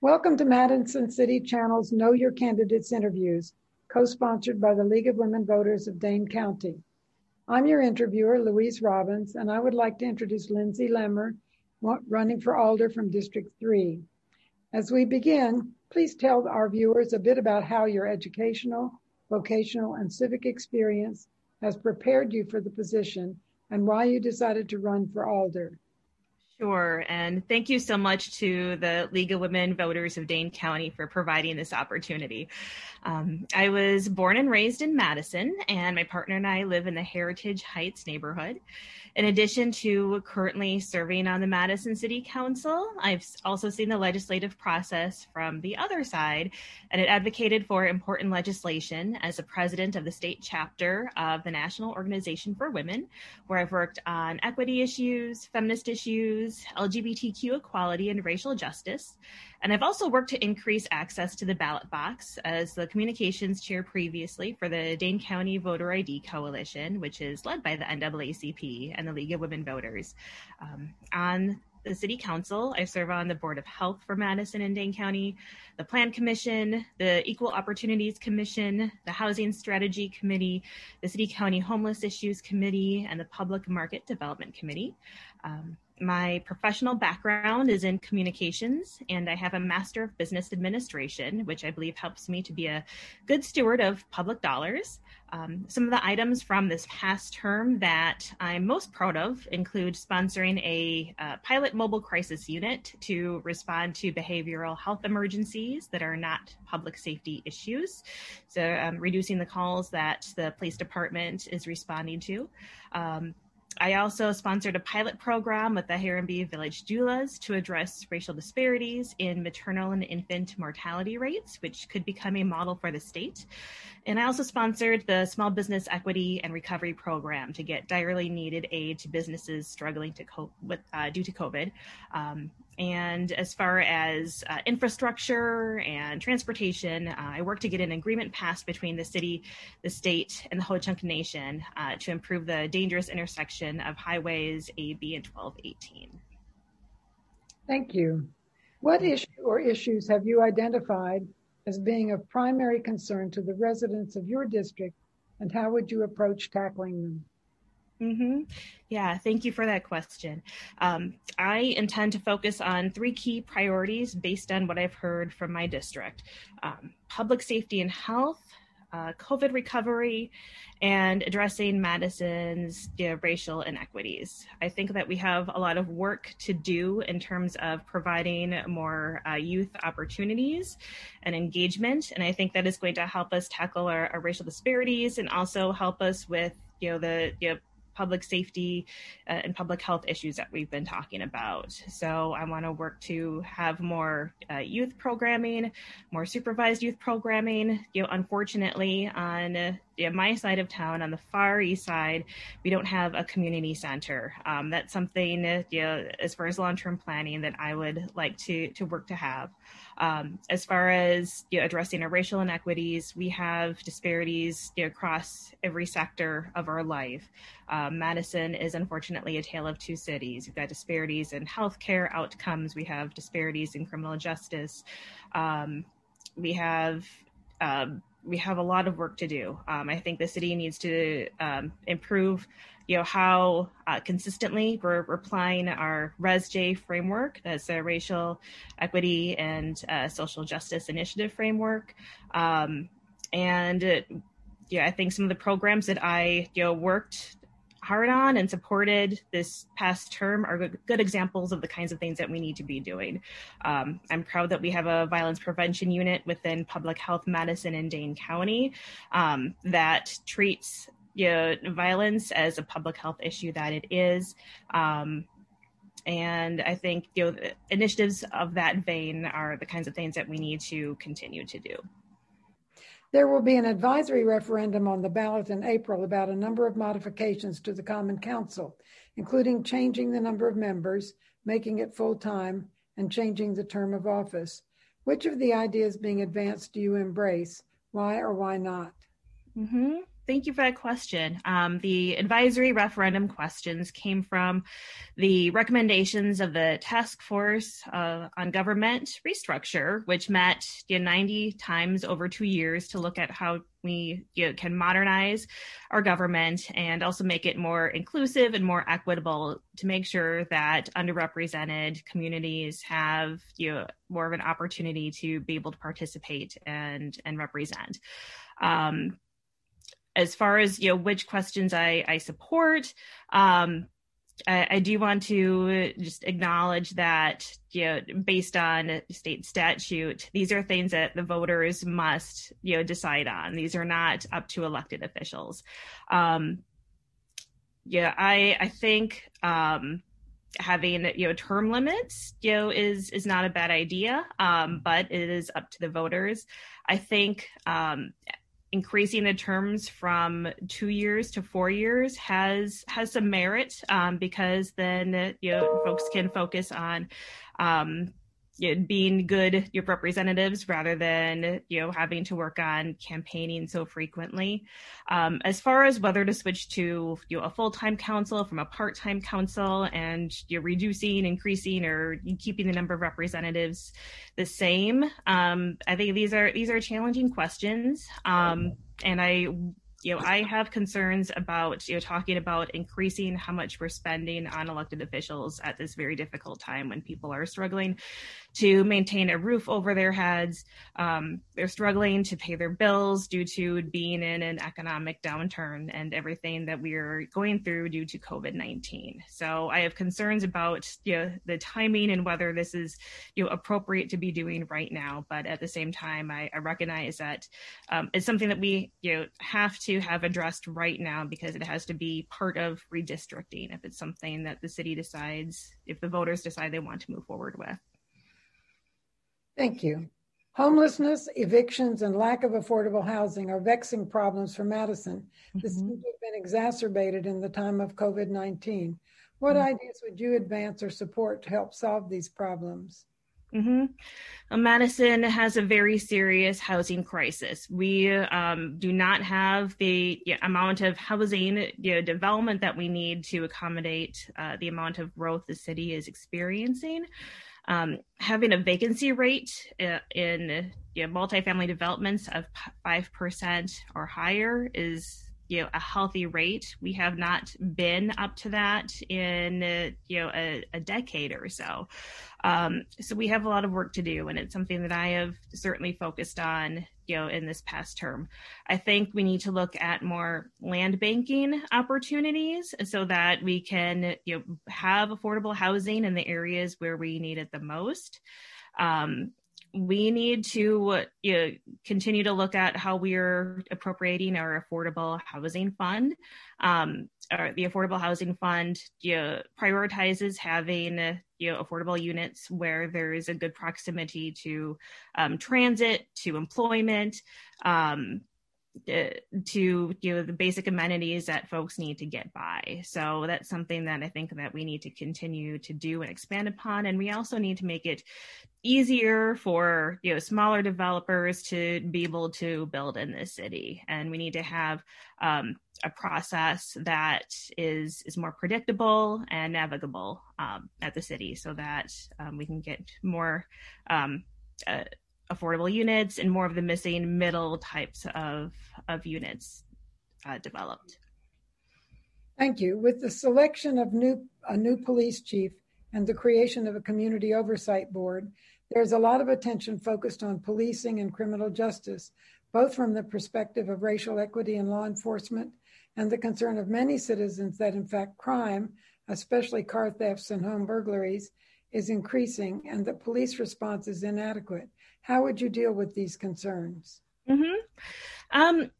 Welcome to Madison City Channel's Know Your Candidates interviews, co-sponsored by the League of Women Voters of Dane County. I'm your interviewer, Louise Robbins, and I would like to introduce Lindsay Lemmer, running for Alder from District 3. As we begin, please tell our viewers a bit about how your educational, vocational, and civic experience has prepared you for the position and why you decided to run for Alder. Sure, and thank you so much to the League of Women Voters of Dane County for providing this opportunity. Um, I was born and raised in Madison, and my partner and I live in the Heritage Heights neighborhood. In addition to currently serving on the Madison City Council, I've also seen the legislative process from the other side and it advocated for important legislation as a president of the state chapter of the National Organization for Women, where I've worked on equity issues, feminist issues, LGBTQ equality, and racial justice. And I've also worked to increase access to the ballot box as the communications chair previously for the Dane County Voter ID Coalition, which is led by the NAACP and the League of Women Voters. Um, on the City Council, I serve on the Board of Health for Madison and Dane County, the Plan Commission, the Equal Opportunities Commission, the Housing Strategy Committee, the City County Homeless Issues Committee, and the Public Market Development Committee. Um, my professional background is in communications, and I have a Master of Business Administration, which I believe helps me to be a good steward of public dollars. Um, some of the items from this past term that I'm most proud of include sponsoring a uh, pilot mobile crisis unit to respond to behavioral health emergencies that are not public safety issues. So, um, reducing the calls that the police department is responding to. Um, I also sponsored a pilot program with the Harambee Village Doulas to address racial disparities in maternal and infant mortality rates, which could become a model for the state. And I also sponsored the Small Business Equity and Recovery Program to get direly needed aid to businesses struggling to cope with uh, due to COVID. Um, and as far as uh, infrastructure and transportation, uh, I worked to get an agreement passed between the city, the state, and the Ho-Chunk Nation uh, to improve the dangerous intersection of highways AB and 1218. Thank you. What issue or issues have you identified as being of primary concern to the residents of your district, and how would you approach tackling them? Mm-hmm. Yeah, thank you for that question. Um, I intend to focus on three key priorities based on what I've heard from my district um, public safety and health, uh, COVID recovery, and addressing Madison's you know, racial inequities. I think that we have a lot of work to do in terms of providing more uh, youth opportunities and engagement. And I think that is going to help us tackle our, our racial disparities and also help us with you know the you know, public safety uh, and public health issues that we've been talking about. So I want to work to have more uh, youth programming, more supervised youth programming. You know, unfortunately, on my side of town, on the far east side, we don't have a community center. Um, that's something, you know, as far as long-term planning, that I would like to to work to have. Um, as far as you know, addressing our racial inequities, we have disparities you know, across every sector of our life. Um, Madison is unfortunately a tale of two cities. We've got disparities in healthcare outcomes. We have disparities in criminal justice. Um, we have um, we have a lot of work to do. Um, I think the city needs to um, improve you know how uh, consistently we're, we're, applying our RESJI framework, that's a racial equity and uh, social justice initiative framework, um, and uh, yeah, I think some of the programs that I you know worked hard on and supported this past term are good, examples of the kinds of things that we need to be doing. Um, I'm proud that we have a violence prevention unit within Public Health Madison in Dane County um, that treats you know, violence as a public health issue that it is. Um, and I think you know initiatives of that vein are the kinds of things that we need to continue to do. There will be an advisory referendum on the ballot in April about a number of modifications to the Common Council, including changing the number of members, making it full time, and changing the term of office. Which of the ideas being advanced do you embrace? Why or why not? Mm-hmm. Thank you for that question. Um, the advisory referendum questions came from the recommendations of the Task Force uh, on Government Restructure, which met you know, 90 times over two years to look at how we you know, can modernize our government and also make it more inclusive and more equitable to make sure that underrepresented communities have you know, more of an opportunity to be able to participate and and represent. Um, as far as you know, which questions I, I support, um, I, I, do want to just acknowledge that you know, based on state statute, these are things that the voters must you know decide on. These are not up to elected officials. Um, yeah, I I think um, having you know term limits you know is is not a bad idea, um, but it is up to the voters. I think um, increasing the terms from two years to four years has has some merit um, because then you know folks can focus on um, you know, being good your representatives rather than you know having to work on campaigning so frequently. Um, as far as whether to switch to you know, a full time council from a part time council and you're reducing, increasing, or keeping the number of representatives the same, um, I think these are these are challenging questions, um, and I you know, I have concerns about, you know, talking about increasing how much we're spending on elected officials at this very difficult time when people are struggling to maintain a roof over their heads. Um, they're struggling to pay their bills due to being in an economic downturn and everything that we are going through due to COVID 19. So I have concerns about you know, the timing and whether this is you know, appropriate to be doing right now. But at the same time, I, I recognize that um, it's something that we you know, have to have addressed right now because it has to be part of redistricting if it's something that the city decides, if the voters decide they want to move forward with. Thank you. Homelessness, evictions, and lack of affordable housing are vexing problems for Madison. Mm-hmm. This seems to have been exacerbated in the time of COVID 19. What mm-hmm. ideas would you advance or support to help solve these problems? Mm-hmm. Madison has a very serious housing crisis. We um, do not have the amount of housing you know, development that we need to accommodate uh, the amount of growth the city is experiencing. Um, having a vacancy rate uh, in you know, multifamily developments of 5% or higher is you know a healthy rate. We have not been up to that in uh, you know a, a, decade or so. Um, so we have a lot of work to do and it's something that i have certainly focused on you know in this past term. I think we need to look at more land banking opportunities so that we can you know have affordable housing in the areas where we need it the most. Um, we need to you know, continue to look at how we are appropriating our affordable housing fund. Um, the affordable housing fund you know, prioritizes having you know, affordable units where there is a good proximity to um, transit, to employment, um, to you know the basic amenities that folks need to get by. So that's something that i think that we need to continue to do and expand upon. And we also need to make it easier for you know smaller developers to be able to build in this city. And we need to have um, a process that is is more predictable and navigable um, at the city so that um, we can get more um, uh, affordable units and more of the missing middle types of, of units uh, developed. Thank you. With the selection of new, a new police chief and the creation of a community oversight board, there's a lot of attention focused on policing and criminal justice, both from the perspective of racial equity in law enforcement and the concern of many citizens that, in fact, crime, especially car thefts and home burglaries, is increasing and that police response is inadequate. How would you deal with these concerns? Mm-hmm. Um,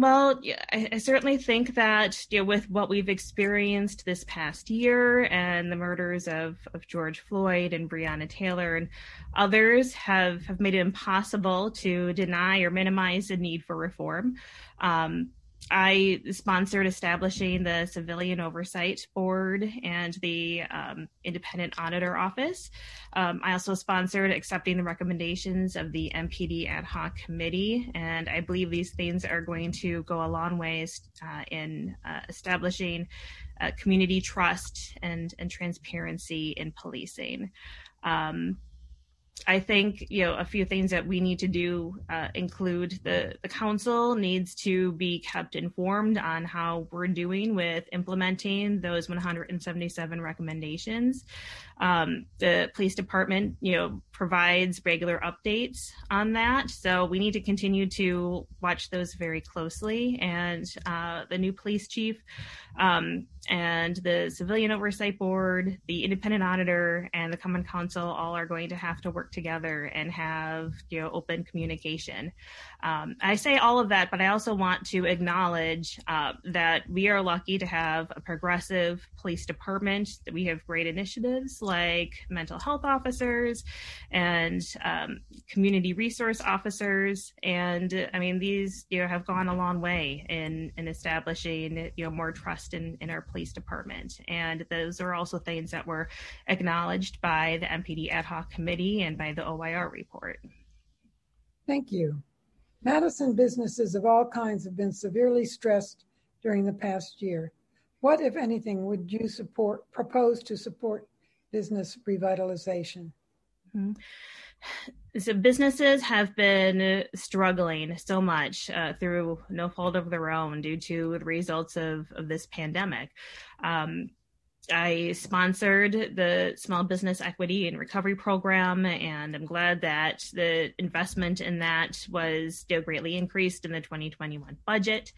well, I, I, certainly think that you know, with what we've experienced this past year and the murders of, of George Floyd and Breonna Taylor and others have, have made it impossible to deny or minimize the need for reform. Um, I sponsored establishing the Civilian Oversight Board and the um, Independent Auditor Office. Um, I also sponsored accepting the recommendations of the MPD Ad Hoc Committee, and I believe these things are going to go a long ways uh, in uh, establishing uh, community trust and, and transparency in policing. Um, I think you know a few things that we need to do uh, include the the council needs to be kept informed on how we're doing with implementing those 177 recommendations. Um, the police department, you know, provides regular updates on that, so we need to continue to watch those very closely. And uh, the new police chief um, and the Civilian Oversight Board, the Independent Auditor, and the Common Council all are going to have to work together and have you know open communication. Um, I say all of that, but I also want to acknowledge uh, that we are lucky to have a progressive police department. We have great initiatives like mental health officers and um, community resource officers, and I mean these you know have gone a long way in in establishing you know more trust in in our police department. And those are also things that were acknowledged by the MPD ad hoc committee and by the OIR report. Thank you. Madison businesses of all kinds have been severely stressed during the past year. What, if anything, would you support propose to support business revitalization? Mm-hmm. So businesses have been struggling so much uh, through no fault of their own due to the results of, of this pandemic. Um, I sponsored the Small Business Equity and Recovery Program, and I'm glad that the investment in that was still greatly increased in the 2021 budget.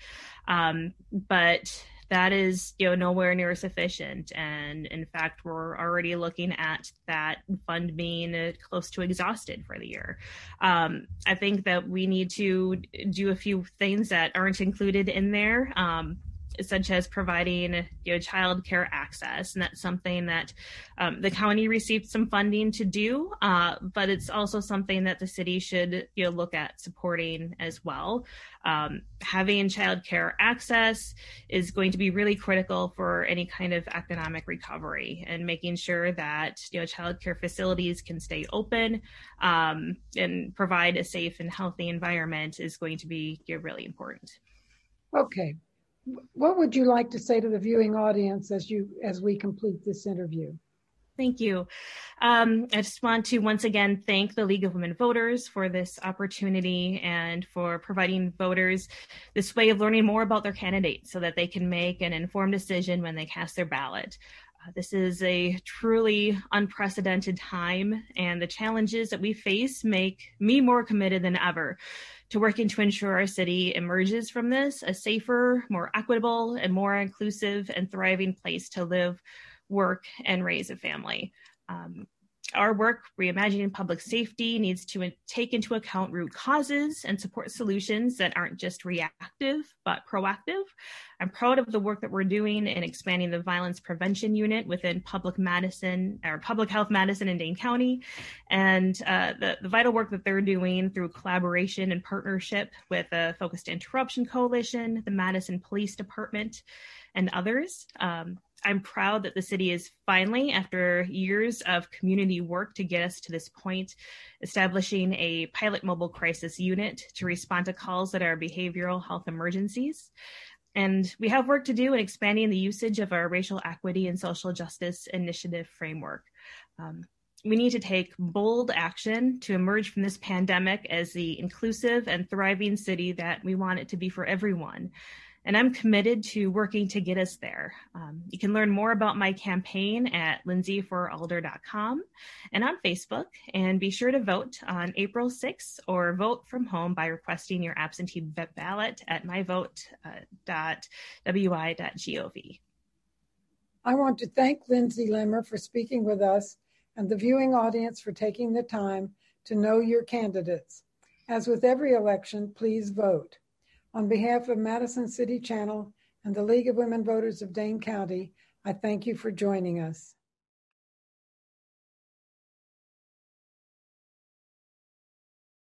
Um, but that is you know nowhere near sufficient. And in fact we're already looking at that fund being close to exhausted for the year. Um, i think that we need to do a few things that aren't included in there. Um, such as providing you know child care access. And that's something that um, the county received some funding to do uh, but it's also something that the city should you know look at supporting as well. Um, having child care access is going to be really critical for any kind of economic recovery and making sure that you know child care facilities can stay open um, and provide a safe and healthy environment is going to be you know, really important. Okay what would you like to say to the viewing audience as you as we complete this interview? Thank you. Um, I just want to once again thank the League of Women Voters for this opportunity and for providing voters this way of learning more about their candidates so that they can make an informed decision when they cast their ballot. Uh, this is a truly unprecedented time, and the challenges that we face make me more committed than ever to working to ensure our city emerges from this a safer, more equitable, and more inclusive and thriving place to live, work, and raise a family. Um, our work reimagining public safety needs to take into account root causes and support solutions that aren't just reactive but proactive. I'm proud of the work that we're doing in expanding the violence prevention unit within public Madison or public health Madison in Dane County, and uh, the, the vital work that they're doing through collaboration and partnership with the Focused Interruption Coalition, the Madison Police Department, and others. Um, I'm proud that the city is finally, after years of community work to get us to this point, establishing a pilot mobile crisis unit to respond to calls that are behavioral health emergencies. And we have work to do in expanding the usage of our racial equity and social justice initiative framework. Um, we need to take bold action to emerge from this pandemic as the inclusive and thriving city that we want it to be for everyone and I'm committed to working to get us there. Um, you can learn more about my campaign at lindsayforalder.com and on Facebook, and be sure to vote on April 6th or vote from home by requesting your absentee ballot at myvote.wi.gov. I want to thank Lindsay Lemmer for speaking with us and the viewing audience for taking the time to know your candidates. As with every election, please vote. On behalf of Madison City Channel and the League of Women Voters of Dane County, I thank you for joining us.